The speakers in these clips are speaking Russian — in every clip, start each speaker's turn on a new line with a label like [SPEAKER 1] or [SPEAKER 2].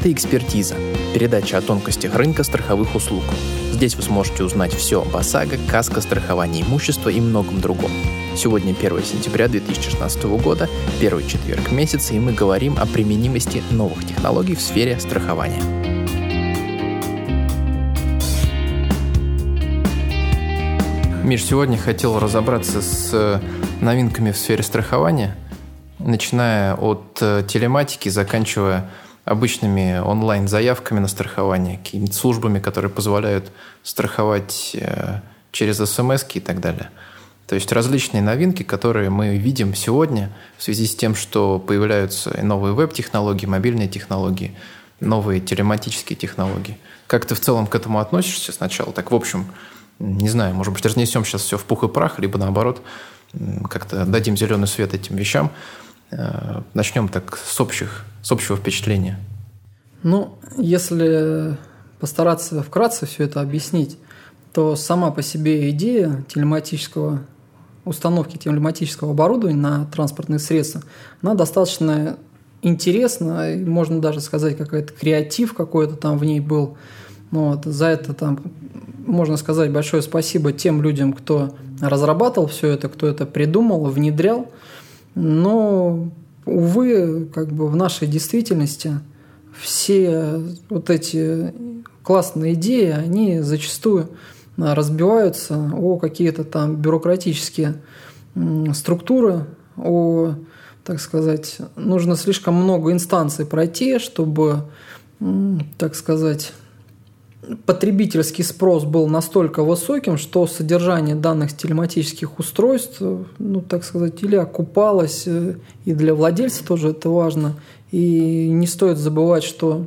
[SPEAKER 1] Это «Экспертиза» – передача о тонкостях рынка страховых услуг. Здесь вы сможете узнать все об ОСАГО, КАСКО, страховании имущества и многом другом. Сегодня 1 сентября 2016 года, первый четверг месяца, и мы говорим о применимости новых технологий в сфере страхования. Миш, сегодня хотел разобраться с э, новинками в сфере страхования, начиная от э, телематики, заканчивая обычными онлайн-заявками на страхование, какими-то службами, которые позволяют страховать э, через смс и так далее. То есть различные новинки, которые мы видим сегодня в связи с тем, что появляются новые веб-технологии, мобильные технологии, новые телематические технологии. Как ты в целом к этому относишься сначала? Так, в общем, не знаю, может быть, разнесем сейчас все в пух и прах, либо наоборот, как-то дадим зеленый свет этим вещам. Э, начнем так с, общих, с общего впечатления.
[SPEAKER 2] Ну, если постараться вкратце все это объяснить, то сама по себе идея телематического установки телематического оборудования на транспортные средства, она достаточно интересна, можно даже сказать, какой-то креатив какой-то там в ней был. Ну вот, за это там можно сказать большое спасибо тем людям, кто разрабатывал все это, кто это придумал, внедрял. Но, увы, как бы в нашей действительности все вот эти классные идеи, они зачастую разбиваются о какие-то там бюрократические структуры, о, так сказать, нужно слишком много инстанций пройти, чтобы, так сказать, потребительский спрос был настолько высоким, что содержание данных телематических устройств, ну, так сказать, или окупалось, э, и для владельца тоже это важно. И не стоит забывать, что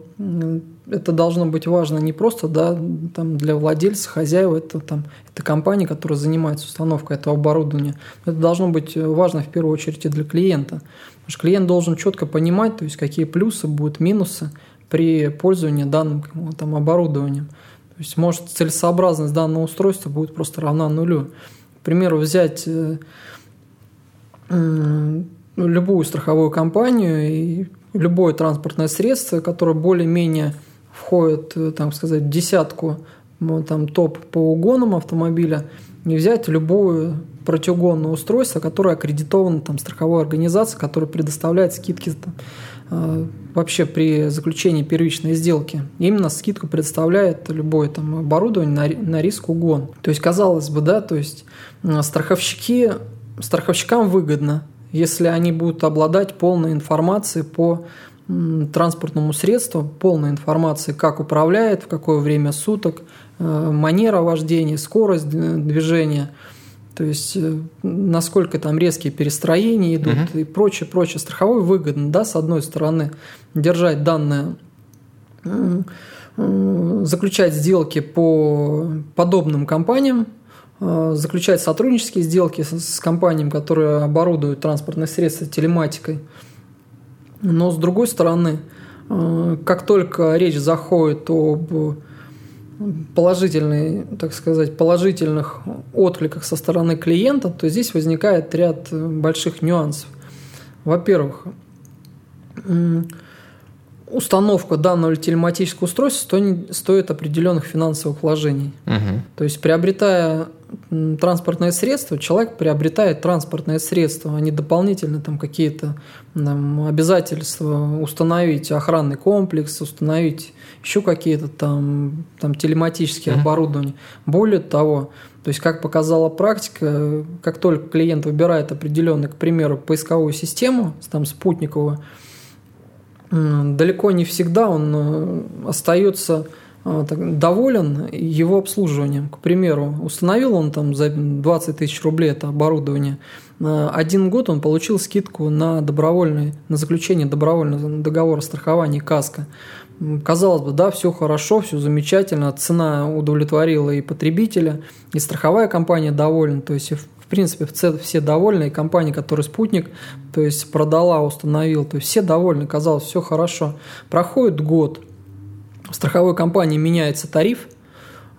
[SPEAKER 2] это должно быть важно не просто да, там для владельца, хозяева, это, там, это компания, которая занимается установкой этого оборудования. Это должно быть важно в первую очередь и для клиента. Потому что клиент должен четко понимать, то есть какие плюсы будут, минусы при пользовании данным там, оборудованием. То есть, может, целесообразность данного устройства будет просто равна нулю. К примеру, взять э, любую страховую компанию и любое транспортное средство, которое более-менее входит, э, там сказать, в десятку там, топ по угонам автомобиля, и взять любую противогонное устройство, которое аккредитовано там, страховой организацией, которая предоставляет скидки там, вообще при заключении первичной сделки. Именно скидку предоставляет любое там оборудование на, на риск угон. То есть, казалось бы, да, то есть э, страховщики, страховщикам выгодно, если они будут обладать полной информацией по транспортному средству, полной информацией, как управляет, в какое время суток, э, манера вождения, скорость движения – то есть э, насколько там резкие перестроения идут угу. и прочее, прочее. Страховой выгодно, да, с одной стороны, держать данные, заключать сделки по подобным компаниям, э, заключать сотруднические сделки с компаниями, которые оборудуют транспортные средства телематикой. Но с другой стороны, э, как только речь заходит об положительный, так сказать, положительных откликах со стороны клиента, то здесь возникает ряд больших нюансов. Во-первых, установка данного телематического устройства стоит определенных финансовых вложений. Угу. То есть, приобретая транспортное средство, человек приобретает транспортное средство, а не дополнительно там какие-то там, обязательства установить охранный комплекс, установить еще какие-то там, там телематические mm-hmm. оборудования. Более того, то есть, как показала практика, как только клиент выбирает определенную, к примеру, поисковую систему, там спутниковую, далеко не всегда он э, остается э, доволен его обслуживанием. К примеру, установил он там за 20 тысяч рублей это оборудование, один год он получил скидку на добровольный, на заключение добровольного договора страхования КАСКО. Казалось бы, да, все хорошо, все замечательно, цена удовлетворила и потребителя, и страховая компания довольна, то есть принципе все довольны, и компания, которая спутник, то есть продала, установил, то есть все довольны, казалось, все хорошо. Проходит год, в страховой компании меняется тариф,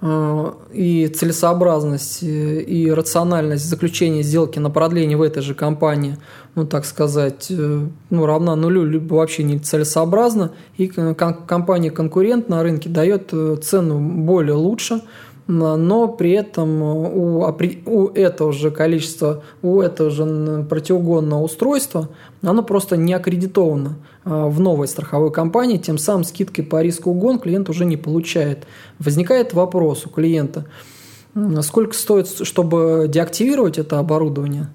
[SPEAKER 2] э, и целесообразность и рациональность заключения сделки на продление в этой же компании, ну так сказать, ну, равна нулю, либо вообще не целесообразна, и компания-конкурент на рынке дает цену более лучше, но при этом у, у этого же количества, у этого же противоугонного устройства оно просто не аккредитовано а, в новой страховой компании, тем самым скидкой по риску угон клиент уже не получает. Возникает вопрос у клиента, сколько стоит, чтобы деактивировать это оборудование?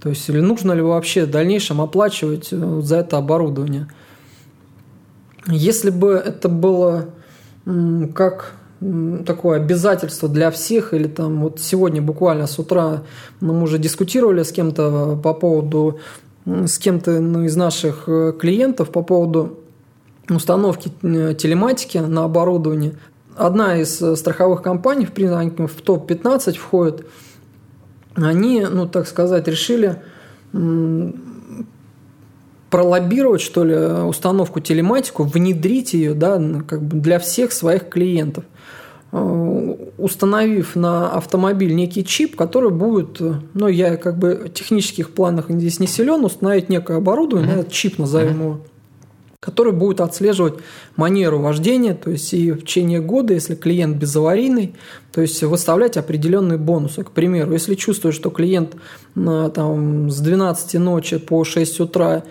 [SPEAKER 2] То есть, или нужно ли вообще в дальнейшем оплачивать э, за это оборудование? Если бы это было как такое обязательство для всех, или там вот сегодня буквально с утра мы уже дискутировали с кем-то по поводу, с кем-то ну, из наших э, клиентов по поводу установки телематики на оборудование. Одна из э, страховых компаний, в принципе, в топ-15 входит, они, ну так сказать, решили пролоббировать, что ли, установку телематику, внедрить ее да, как бы для всех своих клиентов – Э, установив на автомобиль некий чип, который будет, э, ну, я как бы в технических планах здесь не силен, установить некое оборудование, mm-hmm. этот чип назовем mm-hmm. его, который будет отслеживать манеру вождения, то есть и в течение года, если клиент безаварийный, то есть выставлять определенные бонусы. К примеру, если чувствуешь, что клиент э, там, с 12 ночи по 6 утра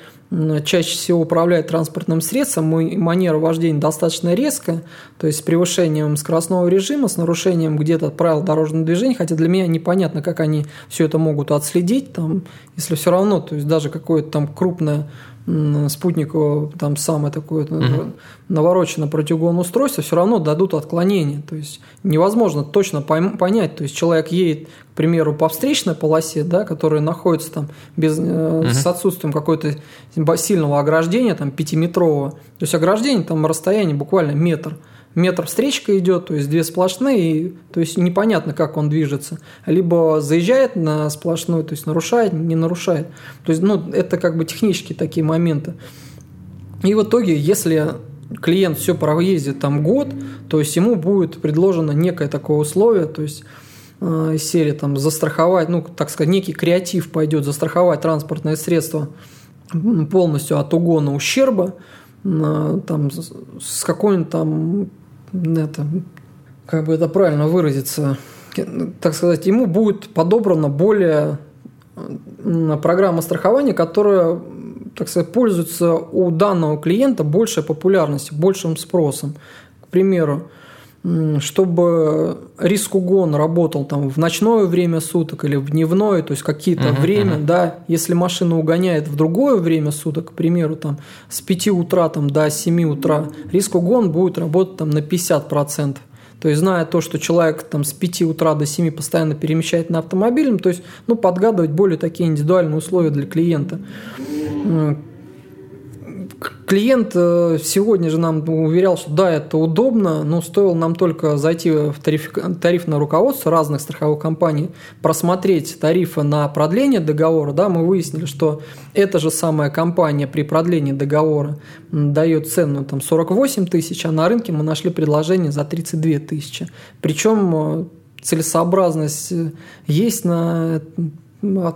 [SPEAKER 2] чаще всего управляет транспортным средством, манера вождения достаточно резкая, то есть с превышением скоростного режима, с нарушением где-то правил дорожного движения, хотя для меня непонятно, как они все это могут отследить, там, если все равно, то есть даже какое-то там крупное спутниковое, там самое такое угу. навороченное противоугонное устройство, все равно дадут отклонение. То есть невозможно точно понять. То есть человек едет, к примеру, по встречной полосе, да, которая находится там без, угу. с отсутствием какой-то сильного ограждения, там пятиметрового. То есть ограждение там расстояние буквально метр метр встречка идет, то есть две сплошные, то есть непонятно, как он движется. Либо заезжает на сплошную, то есть нарушает, не нарушает. То есть, ну, это как бы технические такие моменты. И в итоге, если клиент все проездит там год, то есть ему будет предложено некое такое условие, то есть э, серии там застраховать, ну, так сказать, некий креатив пойдет застраховать транспортное средство полностью от угона ущерба, э, там, с какой-нибудь там это, как бы это правильно выразиться, так сказать, ему будет подобрана более программа страхования, которая, так сказать, пользуется у данного клиента большей популярностью, большим спросом. К примеру, чтобы риск угон работал там в ночное время суток или в дневное, то есть какие-то uh-huh, время, uh-huh. да, если машина угоняет в другое время суток, к примеру, там с 5 утра там, до 7 утра, риск угон будет работать там на 50%. То есть, зная то, что человек там с 5 утра до 7 постоянно перемещает на автомобиле, то есть, ну, подгадывать более такие индивидуальные условия для клиента. Клиент э, сегодня же нам уверял, что да, это удобно, но стоило нам только зайти в тариф, тарифное руководство разных страховых компаний, просмотреть тарифы на продление договора, да, мы выяснили, что эта же самая компания при продлении договора дает цену там 48 тысяч, а на рынке мы нашли предложение за 32 тысячи. Причем э, целесообразность э, есть на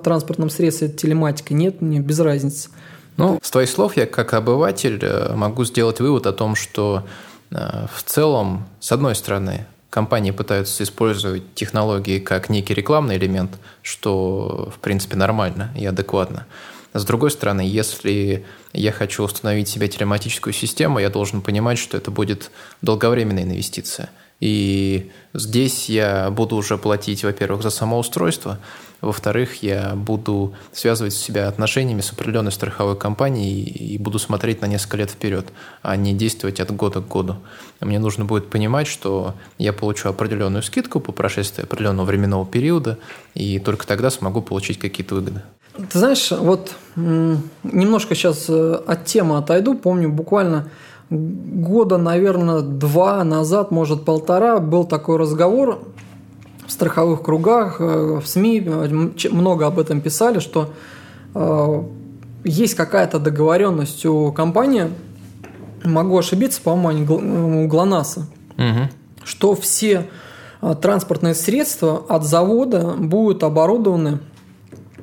[SPEAKER 2] транспортном средстве телематика, нет, мне без разницы.
[SPEAKER 1] Ну, с твоих слов я как обыватель э, могу сделать вывод о том, что э, в целом, с одной стороны, компании пытаются использовать технологии как некий рекламный элемент, что, в принципе, нормально и адекватно. С другой стороны, если я хочу установить себе телематическую систему, я должен понимать, что это будет долговременная инвестиция. И здесь я буду уже платить, во-первых, за само устройство, во-вторых, я буду связывать себя отношениями с определенной страховой компанией и буду смотреть на несколько лет вперед, а не действовать от года к году. Мне нужно будет понимать, что я получу определенную скидку по прошествии определенного временного периода, и только тогда смогу получить какие-то выгоды.
[SPEAKER 2] Ты знаешь, вот немножко сейчас э, от темы отойду. Помню, буквально года, наверное, два назад, может, полтора, был такой разговор в страховых кругах, э, в СМИ э, много об этом писали, что э, есть какая-то договоренность у компании, могу ошибиться, по-моему, у ГЛОНАССа, угу. что все транспортные средства от завода будут оборудованы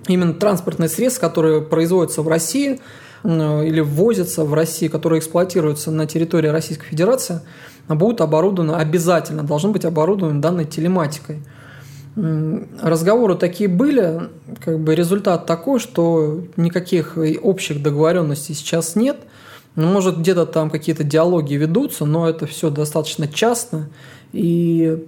[SPEAKER 2] именно транспортные средства, которые производятся в России или ввозятся в Россию, которые эксплуатируются на территории Российской Федерации, будут оборудованы обязательно, должны быть оборудованы данной телематикой. Разговоры такие были, как бы результат такой, что никаких общих договоренностей сейчас нет. Ну, может, где-то там какие-то диалоги ведутся, но это все достаточно частно. И,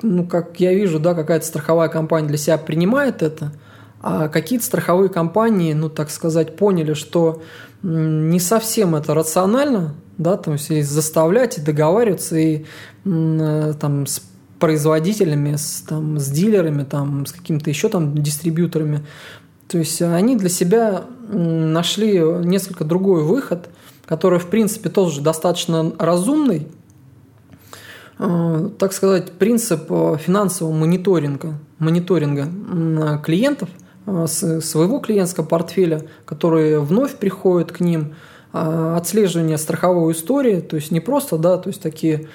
[SPEAKER 2] ну, как я вижу, да, какая-то страховая компания для себя принимает это, а какие-то страховые компании, ну, так сказать, поняли, что не совсем это рационально, да, то есть заставлять и договариваться, и э, там с производителями, с, там, с дилерами, там, с какими-то еще там дистрибьюторами. То есть они для себя нашли несколько другой выход, который, в принципе, тоже достаточно разумный, э, так сказать, принцип э, финансового мониторинга, мониторинга клиентов, э, своего клиентского портфеля, которые вновь приходят к ним, отслеживание страховой истории, то есть не просто, да, то есть такие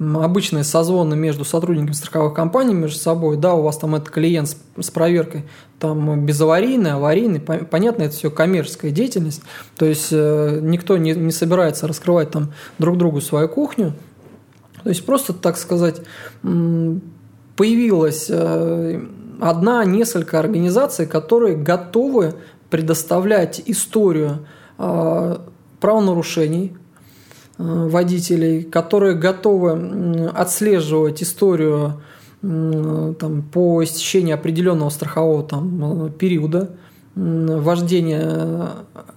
[SPEAKER 2] обычные созвоны между сотрудниками страховых компаний между собой, да, у вас там это клиент с, с проверкой, там безаварийный, аварийный, понятно, это все коммерческая деятельность, то есть э, никто не, не собирается раскрывать там друг другу свою кухню, то есть просто, так сказать, появилась э, одна, несколько организаций, которые готовы предоставлять историю э, правонарушений, Э, водителей, которые готовы отслеживать историю там, по истечении определенного страхового там, э, периода вождения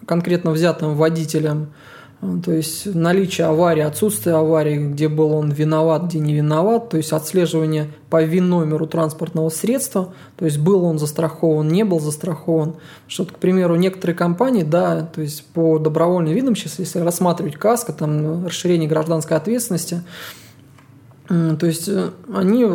[SPEAKER 2] конкретно взятым водителем то есть наличие аварии, отсутствие аварии, где был он виноват, где не виноват, то есть отслеживание по ВИН-номеру транспортного средства, то есть был он застрахован, не был застрахован. Что, к примеру, некоторые компании, да, то есть по добровольным видам, сейчас если рассматривать КАСКО, там расширение гражданской ответственности, то есть э, они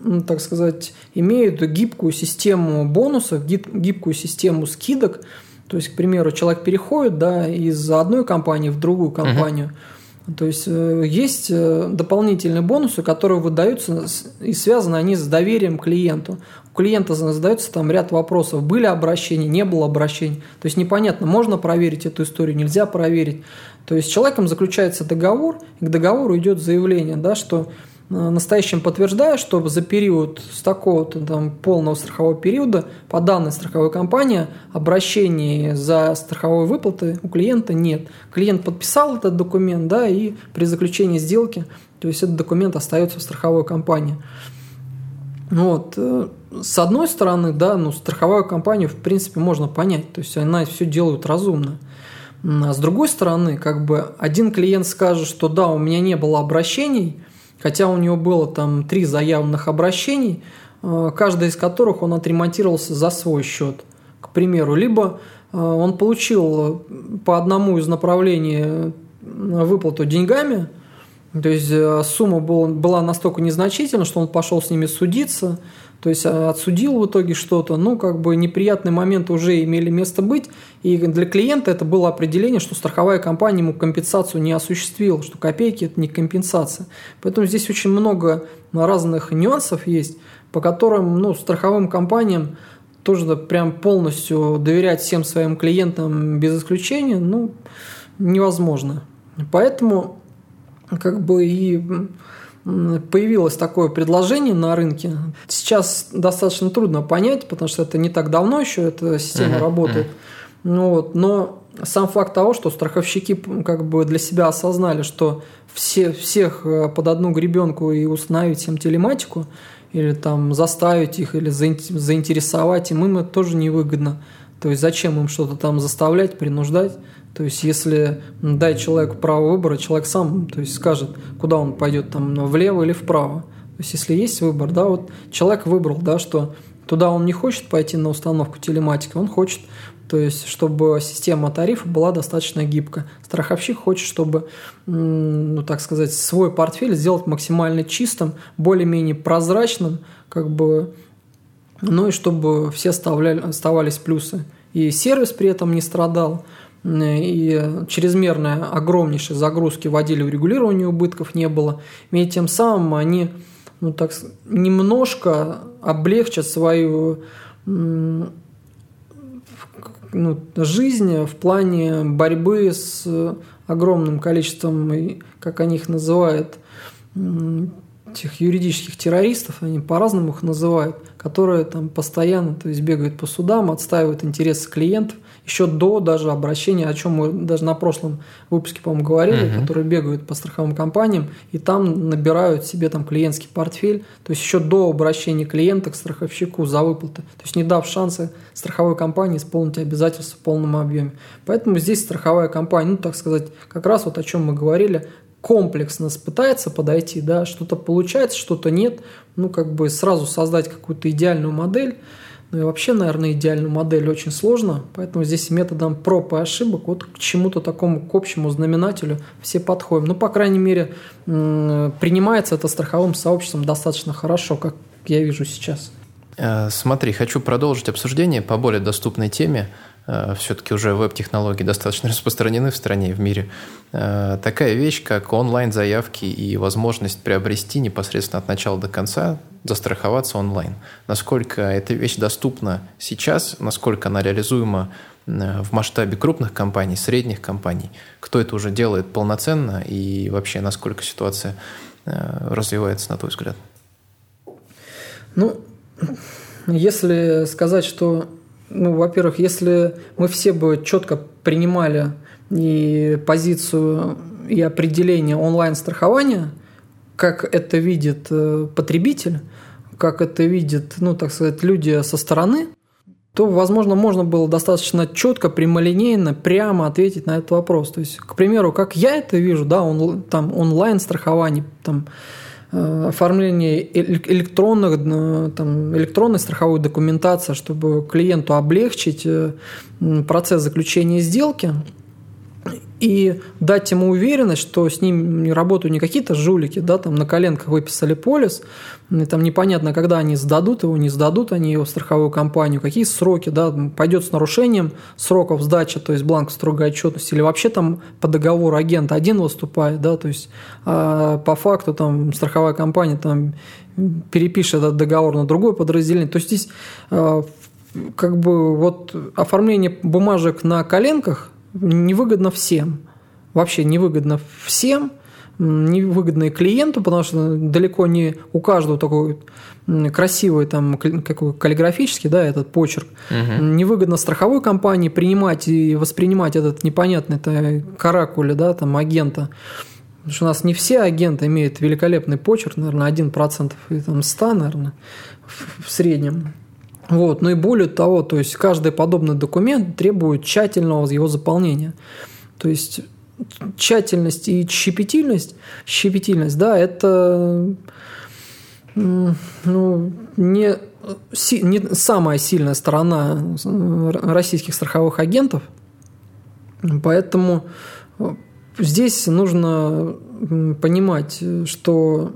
[SPEAKER 2] ну, так сказать, имеют гибкую систему бонусов, гибкую систему скидок, то есть, к примеру, человек переходит да, из одной компании в другую компанию. Uh-huh. То есть э, есть э, дополнительные бонусы, которые выдаются и связаны они с доверием клиенту. У клиента задается там ряд вопросов. Были обращения, не было обращений. То есть непонятно, можно проверить эту историю, нельзя проверить. То есть с человеком заключается договор, и к договору идет заявление, да, что настоящим подтверждаю, что за период с такого-то там полного страхового периода по данной страховой компании обращений за страховой выплаты у клиента нет. Клиент подписал этот документ, да, и при заключении сделки, то есть этот документ остается в страховой компании. Вот. Э, с одной стороны, да, ну, страховую компанию, в принципе, можно понять, то есть она все делает разумно. А с другой стороны, как бы один клиент скажет, что да, у меня не было обращений, хотя у него было там три заявленных обращений, э, каждый из которых он отремонтировался за свой счет. К примеру, либо э, он получил по одному из направлений выплату деньгами, то есть э, сумма была настолько незначительна, что он пошел с ними судиться, то есть а, отсудил в итоге что-то, ну, как бы неприятные моменты уже имели место быть, и для клиента это было определение, что страховая компания ему компенсацию не осуществила, что копейки – это не компенсация. Поэтому здесь очень много разных нюансов есть, по которым ну, страховым компаниям тоже прям полностью доверять всем своим клиентам без исключения, ну, невозможно. Поэтому как бы и появилось такое предложение на рынке. Сейчас достаточно трудно понять, потому что это не так давно еще эта система uh-huh, работает. Uh-huh. Вот, но сам факт того, что страховщики как бы для себя осознали, что все, всех э, под одну гребенку и установить им телематику, или там заставить их, или заинтересовать им, им это тоже невыгодно. То есть зачем им что-то там заставлять, принуждать? То есть, если дать человеку право выбора, человек сам то есть, скажет, куда он пойдет, там, влево или вправо. То есть, если есть выбор, да, вот человек выбрал, да, что туда он не хочет пойти на установку телематики, он хочет, то есть, чтобы система тарифа была достаточно гибкая. Страховщик хочет, чтобы, ну, так сказать, свой портфель сделать максимально чистым, более-менее прозрачным, как бы, ну и чтобы все оставляли, оставались плюсы. И сервис при этом не страдал, и чрезмерная огромнейшая загрузки вводили в регулирование убытков не было. И тем самым они ну, так, немножко облегчат свою ну, жизнь в плане борьбы с огромным количеством, как они их называют, этих юридических террористов, они по-разному их называют, которые там постоянно то есть, бегают по судам, отстаивают интересы клиентов, еще до даже обращения, о чем мы даже на прошлом выпуске, по-моему, говорили, uh-huh. которые бегают по страховым компаниям и там набирают себе там клиентский портфель, то есть еще до обращения клиента к страховщику за выплаты, то есть не дав шанса страховой компании исполнить обязательства в полном объеме. Поэтому здесь страховая компания, ну так сказать, как раз вот о чем мы говорили, комплексно пытается подойти, да, что-то получается, что-то нет, ну, как бы сразу создать какую-то идеальную модель, ну и вообще, наверное, идеальную модель очень сложно, поэтому здесь методом проб и ошибок вот к чему-то такому, к общему знаменателю все подходим. Ну, по крайней мере, принимается это страховым сообществом достаточно хорошо, как я вижу сейчас.
[SPEAKER 1] Э, смотри, хочу продолжить обсуждение по более доступной теме. Э, все-таки уже веб-технологии достаточно распространены в стране и в мире. Э, такая вещь, как онлайн-заявки и возможность приобрести непосредственно от начала до конца, застраховаться онлайн. Насколько эта вещь доступна сейчас, насколько она реализуема э, в масштабе крупных компаний, средних компаний, кто это уже делает полноценно и вообще насколько ситуация развивается, на твой взгляд?
[SPEAKER 2] Ну, если сказать, что ну, во-первых, если мы все бы четко принимали и позицию и определение онлайн-страхования, как это видит э, потребитель, как это видят, ну, так сказать, люди со стороны, то, возможно, можно было достаточно четко, прямолинейно, прямо ответить на этот вопрос. То есть, к примеру, как я это вижу, да, он, там онлайн-страхование, там, Э, оформление электронных, э, там, электронной страховой документации, чтобы клиенту облегчить э, процесс заключения сделки – и дать ему уверенность, что с ним работают не какие-то жулики, да, там на коленках выписали полис, и там непонятно, когда они сдадут его, не сдадут они его в страховую компанию, какие сроки, да, пойдет с нарушением сроков сдачи, то есть бланк строгой отчетности, или вообще там по договору агент один выступает, да, то есть а по факту там страховая компания там перепишет этот договор на другое подразделение. То есть здесь а, как бы вот оформление бумажек на коленках невыгодно всем. Вообще невыгодно всем, невыгодно и клиенту, потому что далеко не у каждого такой красивый там какой каллиграфический, да, этот почерк. Угу. Невыгодно страховой компании принимать и воспринимать этот непонятный это каракули, да, там агента. Потому что у нас не все агенты имеют великолепный почерк, наверное, 1% и там 100, наверное, в среднем. Вот. Ну и более того, то есть каждый подобный документ требует тщательного его заполнения. То есть тщательность и щепетильность, щепетильность, да, это ну, не, не самая сильная сторона российских страховых агентов, поэтому здесь нужно понимать, что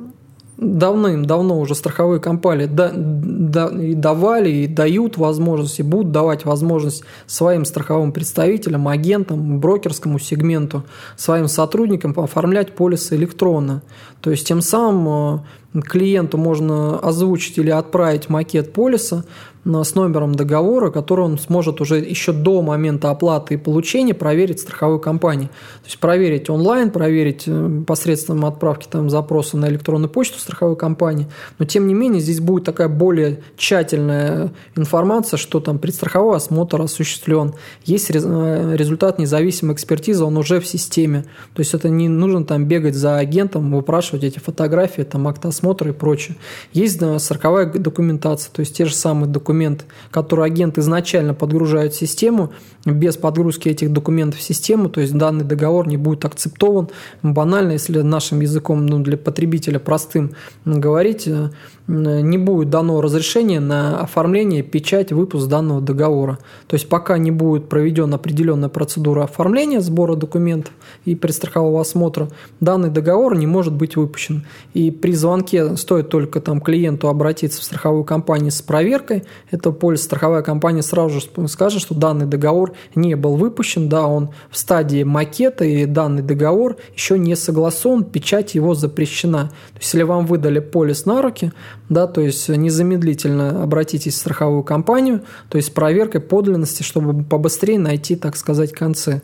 [SPEAKER 2] давным-давно уже страховые компании да, да, и давали, и дают возможность, и будут давать возможность своим страховым представителям, агентам, брокерскому сегменту, своим сотрудникам оформлять полисы электронно. То есть тем самым э, клиенту можно озвучить или отправить макет полиса, с номером договора, который он сможет уже еще до момента оплаты и получения проверить страховой компании. То есть проверить онлайн, проверить э, посредством отправки там, запроса на электронную почту страховой компании. Но тем не менее здесь будет такая более тщательная информация, что там предстраховой осмотр осуществлен, есть э, результат независимой экспертизы, он уже в системе. То есть это не нужно там бегать за агентом, выпрашивать эти фотографии, там акт осмотра и прочее. Есть страховая документация, то есть те же самые документы документ, который агент изначально подгружает в систему, без подгрузки этих документов в систему, то есть данный договор не будет акцептован. Банально, если нашим языком ну, для потребителя простым говорить, э, не будет дано разрешение на оформление, печать, выпуск данного договора. То есть пока не будет проведена определенная процедура оформления, сбора документов и предстрахового осмотра, данный договор не может быть выпущен. И при звонке стоит только там клиенту обратиться в страховую компанию с проверкой этого полиса, страховая компания сразу же скажет, что данный договор не был выпущен, да, он в стадии макета, и данный договор еще не согласован, печать его запрещена. То есть, если вам выдали полис на руки, да, то есть незамедлительно обратитесь в страховую компанию, то есть с проверкой подлинности, чтобы побыстрее найти, так сказать, концы.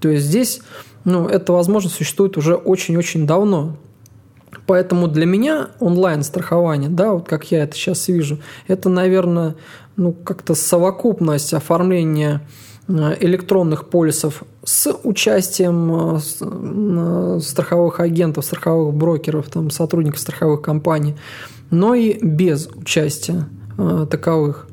[SPEAKER 2] То есть здесь ну, эта возможность существует уже очень-очень давно. Поэтому для меня онлайн-страхование, да, вот как я это сейчас вижу, это, наверное, ну, как-то совокупность оформления э, электронных полисов с участием э, э, страховых агентов, страховых брокеров, там, сотрудников страховых компаний, но и без участия таковых.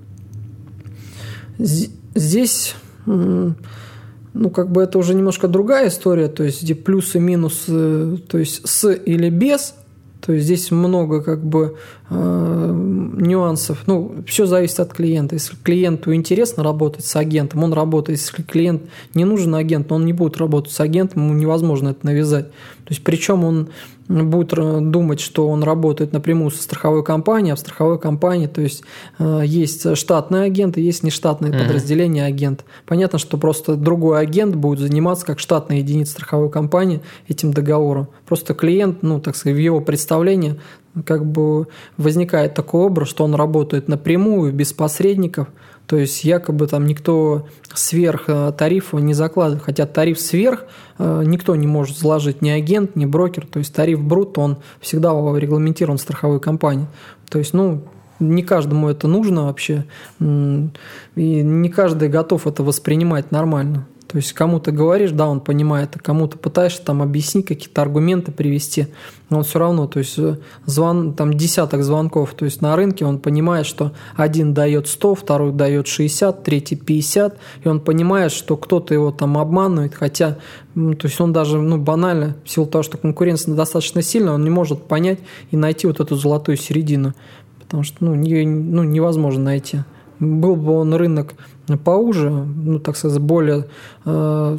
[SPEAKER 2] Здесь ну, как бы это уже немножко другая история, то есть где плюсы, минусы, то есть с или без, то есть здесь много как бы э, нюансов. Ну, все зависит от клиента. Если клиенту интересно работать с агентом, он работает. Если клиент не нужен агент, он не будет работать с агентом, ему невозможно это навязать. То есть причем он будет думать, что он работает напрямую со страховой компанией, а в страховой компании, то есть э, есть штатные агенты, есть нештатные mm-hmm. подразделения агент. Понятно, что просто другой агент будет заниматься как штатная единица страховой компании этим договором. Просто клиент, ну, так сказать, в его представлении как бы возникает такой образ, что он работает напрямую, без посредников – то есть якобы там никто сверх э, тарифа не закладывает, хотя тариф сверх э, никто не может заложить, ни агент, ни брокер. То есть тариф брут, он всегда регламентирован страховой компанией. То есть, ну, не каждому это нужно вообще, и не каждый готов это воспринимать нормально. То есть кому-то говоришь, да, он понимает, а кому-то пытаешься там объяснить, какие-то аргументы привести, но он все равно, то есть э, звон, там десяток звонков, то есть на рынке он понимает, что один дает 100, второй дает 60, третий 50, и он понимает, что кто-то его там обманывает, хотя, то есть он даже, ну, банально, в силу того, что конкуренция достаточно сильная, он не может понять и найти вот эту золотую середину, потому что, ну, не, ну невозможно найти. Был бы он рынок поуже, ну, так сказать, более э,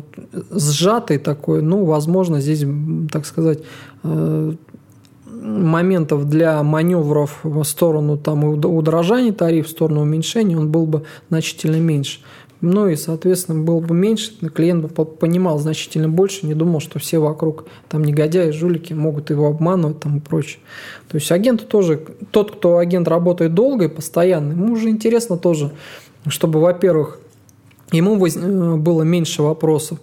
[SPEAKER 2] сжатый такой, ну, возможно, здесь, так сказать, э, моментов для маневров в сторону там, удорожания тарифа, в сторону уменьшения, он был бы значительно меньше. Ну и, соответственно, было бы меньше, клиент бы понимал значительно больше, не думал, что все вокруг там негодяи, жулики могут его обманывать там и прочее. То есть агенту тоже, тот, кто агент работает долго и постоянно, ему уже интересно тоже, чтобы, во-первых, ему э, было меньше вопросов,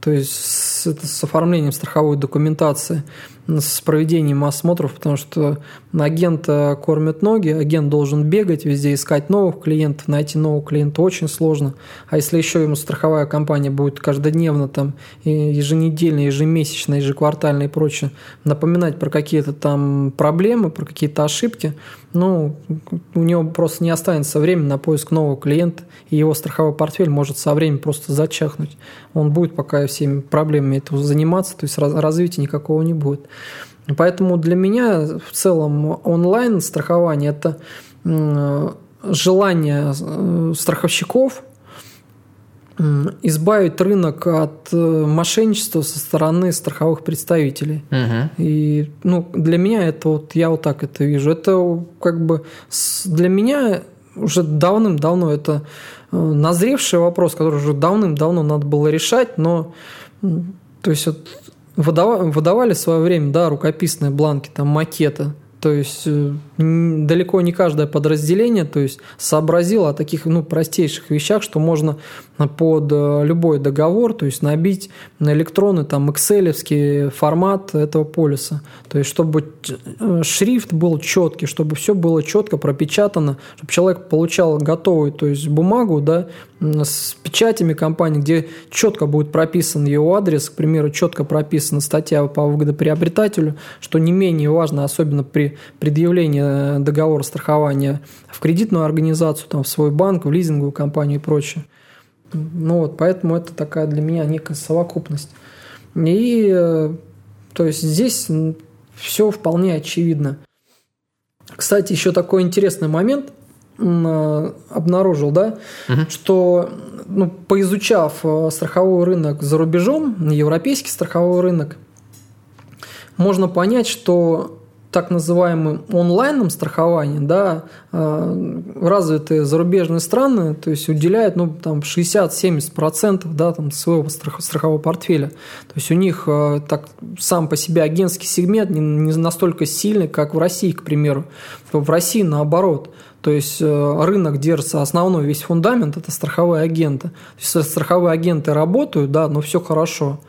[SPEAKER 2] то есть с, это, с оформлением страховой документации, с проведением осмотров, потому что агента кормят ноги, агент должен бегать везде, искать новых клиентов, найти нового клиента очень сложно. А если еще ему страховая компания будет каждодневно, там, еженедельно, ежемесячно, ежеквартально и прочее напоминать про какие-то там проблемы, про какие-то ошибки, ну, у него просто не останется времени на поиск нового клиента, и его страховой портфель может со временем просто зачахнуть. Он будет пока всеми проблемами этого заниматься, то есть развития никакого не будет. Поэтому для меня в целом онлайн страхование – это желание э, страховщиков избавить рынок от э, мошенничества со стороны страховых представителей. Угу. И ну, для меня это вот я вот так это вижу. Это как бы для меня уже давным-давно это э, назревший вопрос, который уже давным-давно надо было решать, но то есть вот выдавали, выдавали в свое время да, рукописные бланки, там макеты то есть э, далеко не каждое подразделение то есть, сообразило о таких ну, простейших вещах, что можно под э, любой договор то есть, набить на электронный там, excel формат этого полиса. То есть, чтобы э, шрифт был четкий, чтобы все было четко пропечатано, чтобы человек получал готовую то есть, бумагу да, с печатями компании, где четко будет прописан его адрес, к примеру, четко прописана статья по выгодоприобретателю, что не менее важно, особенно при предъявлении договора страхования в кредитную организацию, там, в свой банк, в лизинговую компанию и прочее. Ну вот, поэтому это такая для меня некая совокупность. И то есть здесь все вполне очевидно. Кстати, еще такой интересный момент – обнаружил, да, угу. что ну, поизучав э, страховой рынок за рубежом, европейский страховой рынок, можно понять, что так называемым онлайном страховании, да, э, развитые зарубежные страны, то есть уделяют, ну, там, 60-70% да, там, своего страхового портфеля. То есть у них э, так сам по себе агентский сегмент не, не настолько сильный, как в России, к примеру. В России наоборот. То есть рынок держится, основной весь фундамент – это страховые агенты. То есть страховые агенты работают, да, но все хорошо.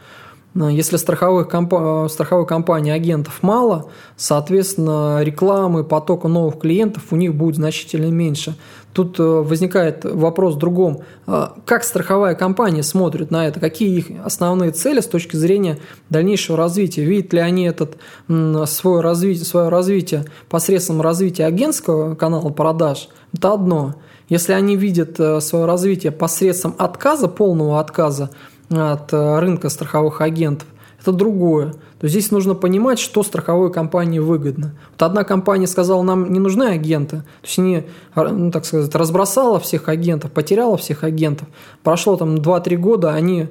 [SPEAKER 2] Если страховых комп... страховой компании агентов мало, соответственно, рекламы, потока новых клиентов у них будет значительно меньше. Тут э, возникает вопрос в другом. А как страховая компания смотрит на это? Какие их основные цели с точки зрения дальнейшего развития? Видят ли они этот, свое, развитие, свое развитие посредством развития агентского канала продаж? Это одно. Если они видят э, свое развитие посредством отказа, полного отказа, от э, рынка страховых агентов, это другое. То здесь нужно понимать, что страховой компании выгодно. Вот одна компания сказала, нам не нужны агенты. То есть они, ну, так сказать, разбросала всех агентов, потеряла всех агентов. Прошло там 2-3 года, они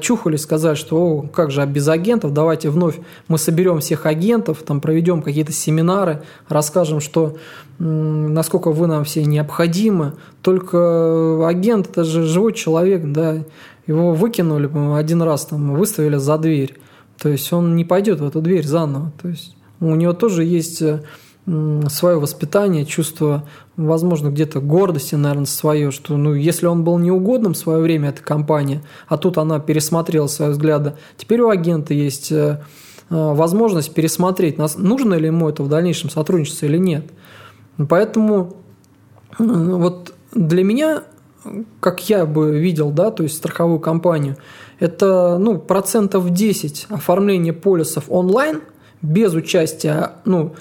[SPEAKER 2] чухали, сказали, что О, как же, а без агентов, давайте вновь мы соберем всех агентов, там проведем какие-то семинары, расскажем, что насколько вы нам все необходимы. Только агент – это же живой человек, да, его выкинули один раз, там, выставили за дверь. То есть он не пойдет в эту дверь заново. То есть у него тоже есть э, свое воспитание, чувство, возможно, где-то гордости, наверное, свое, что ну, если он был неугодным в свое время, эта компания, а тут она пересмотрела свои взгляды, теперь у агента есть э, э, возможность пересмотреть, нужно ли ему это в дальнейшем сотрудничество или нет. Поэтому вот для меня как я бы видел, да, то есть страховую компанию, это ну, процентов 10 оформления полисов онлайн без участия, ну,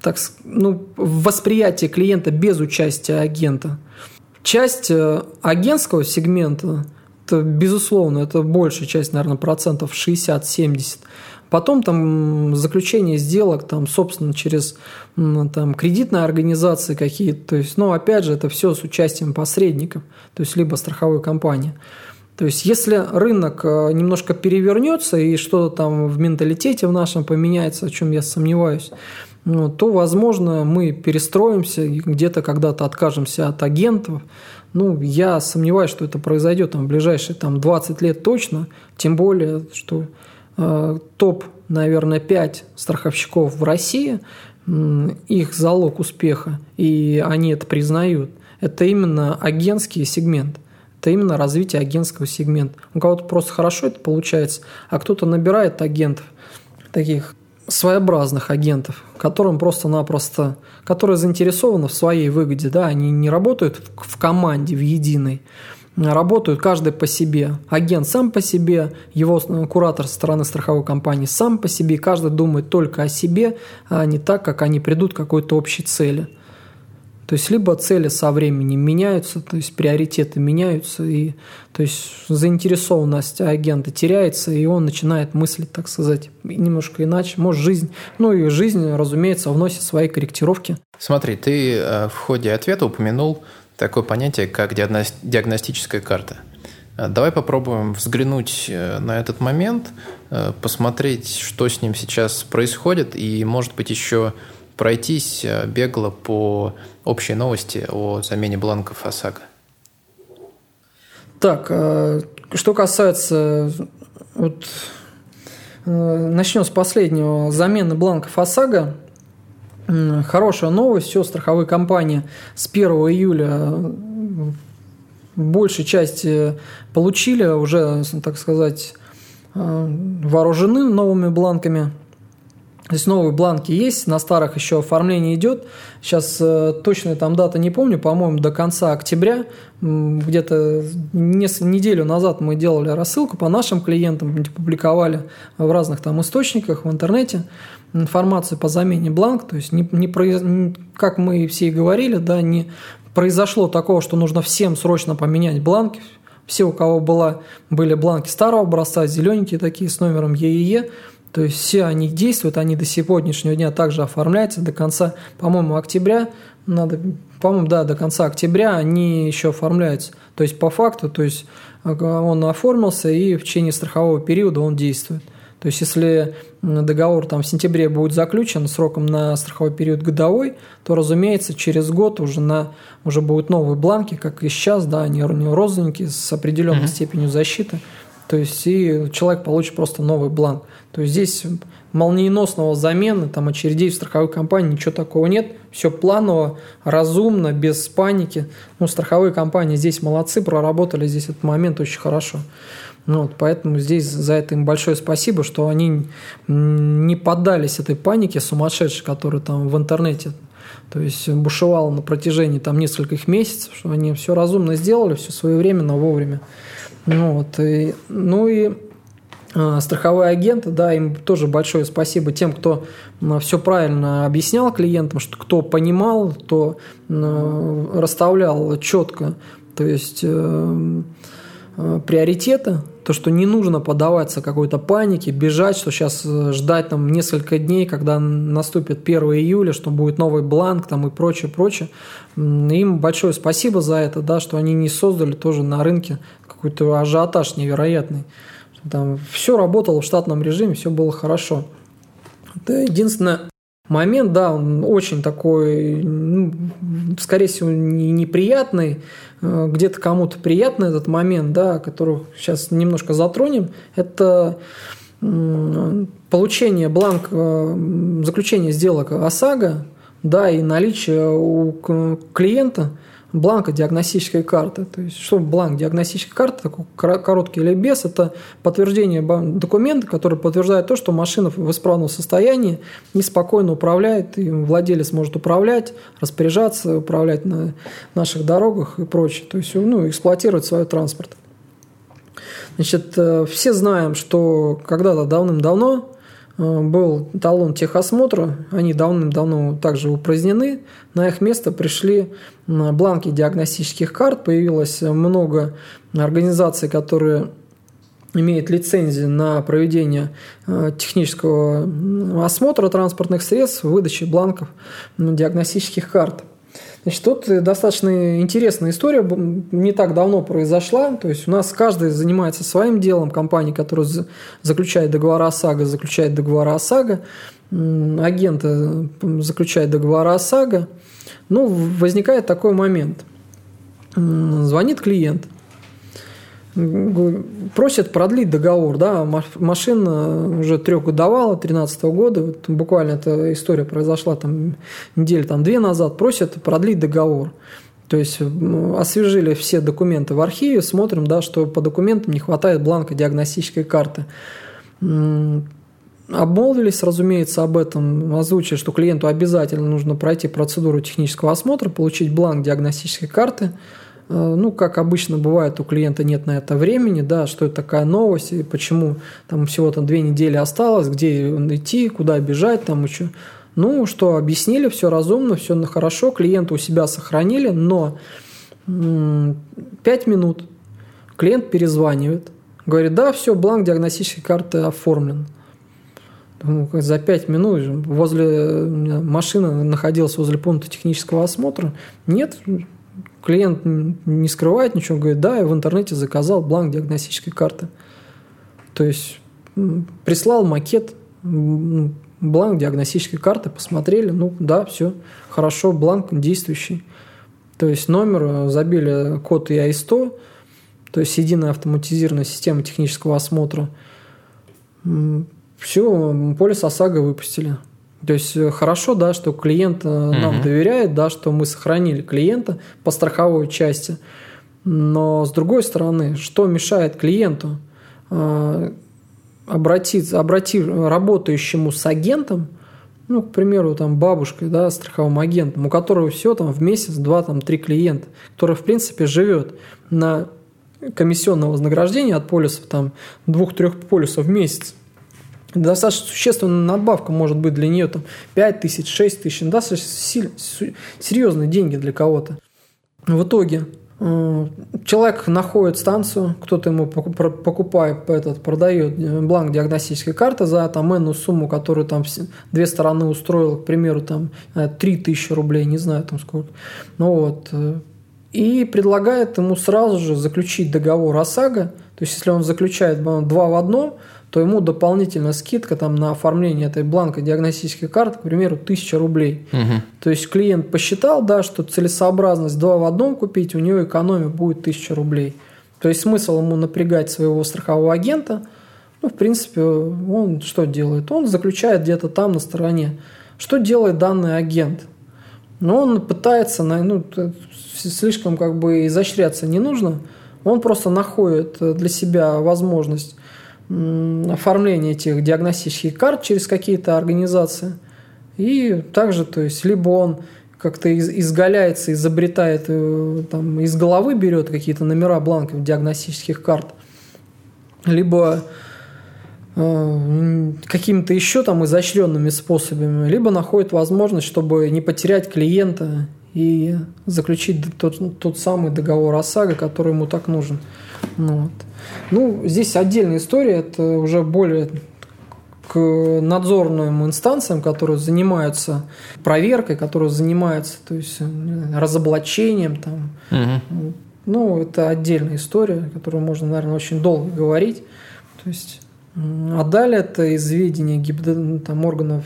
[SPEAKER 2] так, ну, восприятие клиента без участия агента. Часть э, агентского сегмента, это, безусловно, это большая часть, наверное, процентов 60-70, Потом там заключение сделок, там, собственно, через там, кредитные организации какие-то. То есть, ну, опять же, это все с участием посредников, то есть, либо страховой компании. То есть, если рынок э, немножко перевернется и что-то там в менталитете в нашем поменяется, о чем я сомневаюсь, ну, то, возможно, мы перестроимся где-то когда-то откажемся от агентов. Ну, я сомневаюсь, что это произойдет там, в ближайшие там, 20 лет точно, тем более, что топ, наверное, 5 страховщиков в России, их залог успеха, и они это признают, это именно агентский сегмент. Это именно развитие агентского сегмента. У кого-то просто хорошо это получается, а кто-то набирает агентов, таких своеобразных агентов, которым просто-напросто, которые заинтересованы в своей выгоде, да, они не работают в команде, в единой, работают каждый по себе. Агент сам по себе, его куратор со стороны страховой компании сам по себе, каждый думает только о себе, а не так, как они придут к какой-то общей цели. То есть либо цели со временем меняются, то есть приоритеты меняются, и то есть заинтересованность агента теряется, и он начинает мыслить, так сказать, немножко иначе. Может, жизнь, ну и жизнь, разумеется, вносит свои корректировки.
[SPEAKER 1] Смотри, ты э, в ходе ответа упомянул такое понятие, как диагностическая карта. Э, давай попробуем взглянуть э, на этот момент, э, посмотреть, что с ним сейчас происходит, и, может быть, еще пройтись бегло по общей новости о замене бланков ОСАГО.
[SPEAKER 2] Так, что касается вот, начнем с последнего. Замены бланков ОСАГО Хорошая новость, все, страховые компании с 1 июля большей части получили, уже, так сказать, э, вооружены новыми бланками. То есть новые бланки есть, на старых еще оформление идет. Сейчас э, точная там дата не помню, по-моему, до конца октября. Где-то неделю назад мы делали рассылку по нашим клиентам, публиковали в разных там источниках в интернете информацию по замене бланк, то есть не, не произ... как мы все и говорили, да, не произошло такого, что нужно всем срочно поменять бланки. Все, у кого была, были бланки старого образца, зелененькие такие с номером ЕЕЕ, то есть все они действуют, они до сегодняшнего дня также оформляются до конца, по-моему, октября, надо, по-моему, да, до конца октября они еще оформляются. То есть по факту, то есть он оформился и в течение страхового периода он действует. То есть, если договор там в сентябре будет заключен сроком на страховой период годовой, то, разумеется, через год уже, на, уже будут новые бланки, как и сейчас, да, они родственники с определенной mm-hmm. степенью защиты. То есть, и человек получит просто новый бланк. То есть, здесь молниеносного замены, там, очередей в страховой компании, ничего такого нет. Все планово, разумно, без паники. Ну, страховые компании здесь молодцы, проработали здесь этот момент очень хорошо. Ну, вот, поэтому здесь за это им большое спасибо, что они не поддались этой панике сумасшедшей, которая там в интернете то есть бушевала на протяжении там нескольких месяцев, что они все разумно сделали, все своевременно, вовремя. Ну, вот, и, ну и э, страховые агенты, да, им тоже большое спасибо тем, кто э, все правильно объяснял клиентам, что кто понимал, кто э, расставлял четко, то есть э, приоритеты, то, что не нужно поддаваться какой-то панике, бежать, что сейчас э, ждать там несколько дней, когда наступит 1 июля, что будет новый бланк там и прочее, прочее. Им большое спасибо за это, да, что они не создали тоже на рынке какой-то ажиотаж невероятный. Там все работало в штатном режиме, все было хорошо. Это единственное, момент, да, он очень такой, ну, скорее всего, неприятный, где-то кому-то приятный этот момент, да, который сейчас немножко затронем, это получение бланка, заключения сделок ОСАГО, да, и наличие у клиента – бланка диагностической карты. То есть, что бланк диагностической карты, такой короткий или без, это подтверждение документа, который подтверждает то, что машина в исправном состоянии и спокойно управляет, и владелец может управлять, распоряжаться, управлять на наших дорогах и прочее. То есть, ну, эксплуатировать свой транспорт. Значит, э, все знаем, что когда-то давным-давно был талон техосмотра, они давным-давно также упразднены. На их место пришли бланки диагностических карт, появилось много организаций, которые имеют лицензии на проведение э, технического осмотра транспортных средств, выдачи бланков диагностических карт. Значит, тут достаточно интересная история не так давно произошла. То есть у нас каждый занимается своим делом. Компания, которая заключает договора ОСАГО, заключает договора ОСАГО. Агент заключает договора ОСАГО. Ну, возникает такой момент. Звонит клиент – просят продлить договор, да, машина уже трехгодовала, 13 года, вот буквально эта история произошла там неделю там две назад, просят продлить договор. То есть освежили все документы в архиве, смотрим, да, что по документам не хватает бланка диагностической карты. Обмолвились, разумеется, об этом, озвучили, что клиенту обязательно нужно пройти процедуру технического осмотра, получить бланк диагностической карты – ну, как обычно бывает, у клиента нет на это времени, да, что это такая новость, и почему там всего там две недели осталось, где идти, куда бежать, там еще. Ну, что объяснили, все разумно, все хорошо, клиента у себя сохранили, но 5 минут клиент перезванивает, говорит, да, все, бланк диагностической карты оформлен. За 5 минут возле машины находился возле пункта технического осмотра. Нет, Клиент не скрывает ничего, говорит, да, я в интернете заказал бланк диагностической карты. То есть прислал макет, бланк диагностической карты, посмотрели, ну да, все, хорошо, бланк действующий. То есть номер, э, забили код EI100, то есть единая автоматизированная система технического осмотра. Все, полис ОСАГО выпустили. То есть э, хорошо, да, что клиент угу. нам доверяет, да, что мы сохранили клиента по страховой части. Но с другой стороны, что мешает клиенту э, обратиться, обрати работающему с агентом, ну, к примеру, там бабушкой, да, страховым агентом, у которого все там в месяц, два, там, три клиента, который, в принципе, живет на комиссионное вознаграждение от полисов, там, двух-трех полисов в месяц, достаточно существенная надбавка может быть для нее там 5 тысяч, 6 тысяч, ну, достаточно серьезные деньги для кого-то. В итоге э, человек находит станцию, кто-то ему покупает, этот, продает бланк диагностической карты за там энную сумму, которую там две стороны устроил, к примеру, там 3 тысячи рублей, не знаю там сколько. Ну вот. Э, и предлагает ему сразу же заключить договор ОСАГО, то есть если он заключает два в одном, то ему дополнительная скидка там, на оформление этой бланка диагностической карты, к примеру, 1000 рублей.
[SPEAKER 1] Угу.
[SPEAKER 2] То есть клиент посчитал, да, что целесообразность два в одном купить, у него экономия будет 1000 рублей. То есть смысл ему напрягать своего страхового агента, ну, в принципе, он что делает? Он заключает где-то там на стороне. Что делает данный агент? Ну, он пытается, ну, слишком как бы изощряться не нужно. Он просто находит для себя возможность оформления этих диагностических карт через какие-то организации. И также, то есть, либо он как-то изгаляется, изобретает, э, там, из головы берет какие-то номера бланков диагностических карт, либо э, какими-то еще там изощренными способами, либо находит возможность, чтобы не потерять клиента и заключить тот, тот самый договор ОСАГО, который ему так нужен. Ну, вот. ну, здесь отдельная история, это уже более к надзорным инстанциям, которые занимаются проверкой, которые занимаются то есть, разоблачением. Там. Угу. Ну, это отдельная история, которую можно, наверное, очень долго говорить. То есть, а далее это из ведения там, органов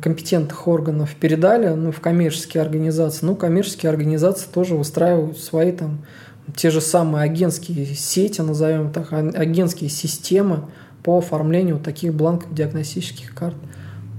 [SPEAKER 2] компетентных органов передали ну, в коммерческие организации. Ну, коммерческие организации тоже выстраивают свои там те же самые агентские сети, назовем так, а, агентские системы, по оформлению таких бланков диагностических карт.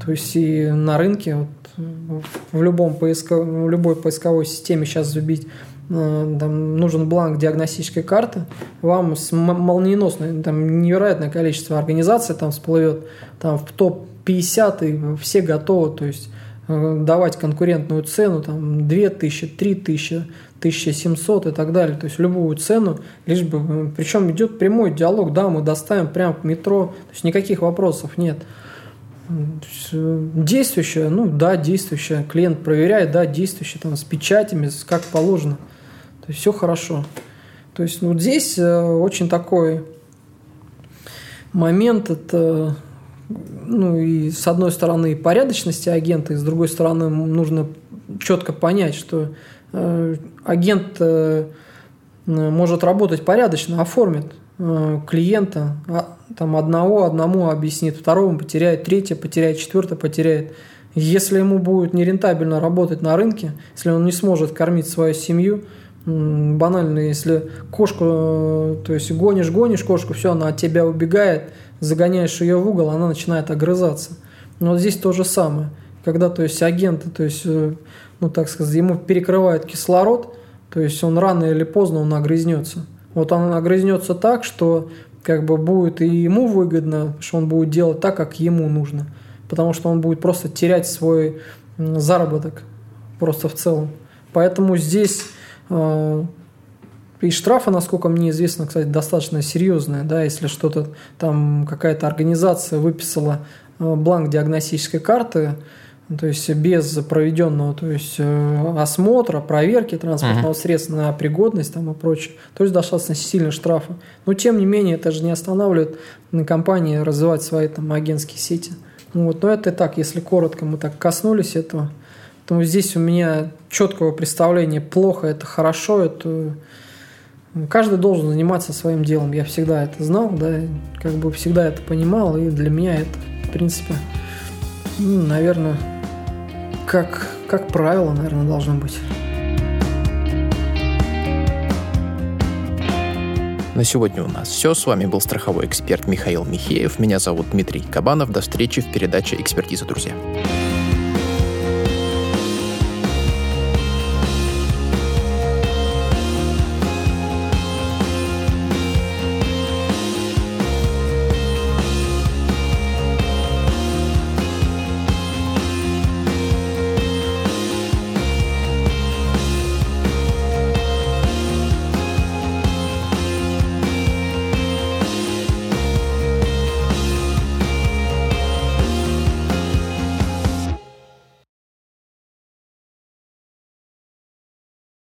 [SPEAKER 2] То есть и на рынке вот, в, любом поиско, в любой поисковой системе сейчас забить э, там, нужен бланк диагностической карты, вам с молниеносно, там невероятное количество организаций там всплывет, там в топ-50 и все готовы, то есть э, давать конкурентную цену, там 2000, 3000, 1700 и так далее, то есть любую цену, лишь бы, причем идет прямой диалог, да, мы доставим прямо к метро, то есть никаких вопросов нет. Действующая, ну да, действующая, клиент проверяет, да, действующая, там с печатями, как положено, то есть все хорошо. То есть вот здесь э, очень такой момент, это ну и с одной стороны порядочности агента, и с другой стороны нужно четко понять, что Э, агент э, может работать порядочно, оформит э, клиента, а, там одного одному объяснит, второму потеряет, третье потеряет, четвертое потеряет. Если ему будет нерентабельно работать на рынке, если он не сможет кормить свою семью, банально, если кошку, то есть гонишь, гонишь кошку, все, она от тебя убегает, загоняешь ее в угол, она начинает огрызаться. Но здесь то же самое. Когда, то есть, агенты, то есть, ну, так сказать, ему перекрывает кислород, то есть он рано или поздно он огрызнется. Вот он огрызнется так, что как бы будет и ему выгодно, что он будет делать так, как ему нужно. Потому что он будет просто терять свой заработок просто в целом. Поэтому здесь э, и штрафы, насколько мне известно, кстати, достаточно серьезные, да, если что-то там какая-то организация выписала э, бланк диагностической карты, то есть без проведенного то есть, э, осмотра, проверки транспортного uh-huh. средства на пригодность там, и прочее. То есть достаточно сильные штрафы. Но тем не менее это же не останавливает компании развивать свои там, агентские сети. Вот. Но это так, если коротко мы так коснулись этого. то здесь у меня четкого представления плохо, это хорошо, это каждый должен заниматься своим делом. Я всегда это знал, да, как бы всегда это понимал, и для меня это, в принципе, ну, наверное, как, как правило, наверное, должно быть.
[SPEAKER 1] На сегодня у нас все. С вами был страховой эксперт Михаил Михеев. Меня зовут Дмитрий Кабанов. До встречи в передаче «Экспертиза, друзья».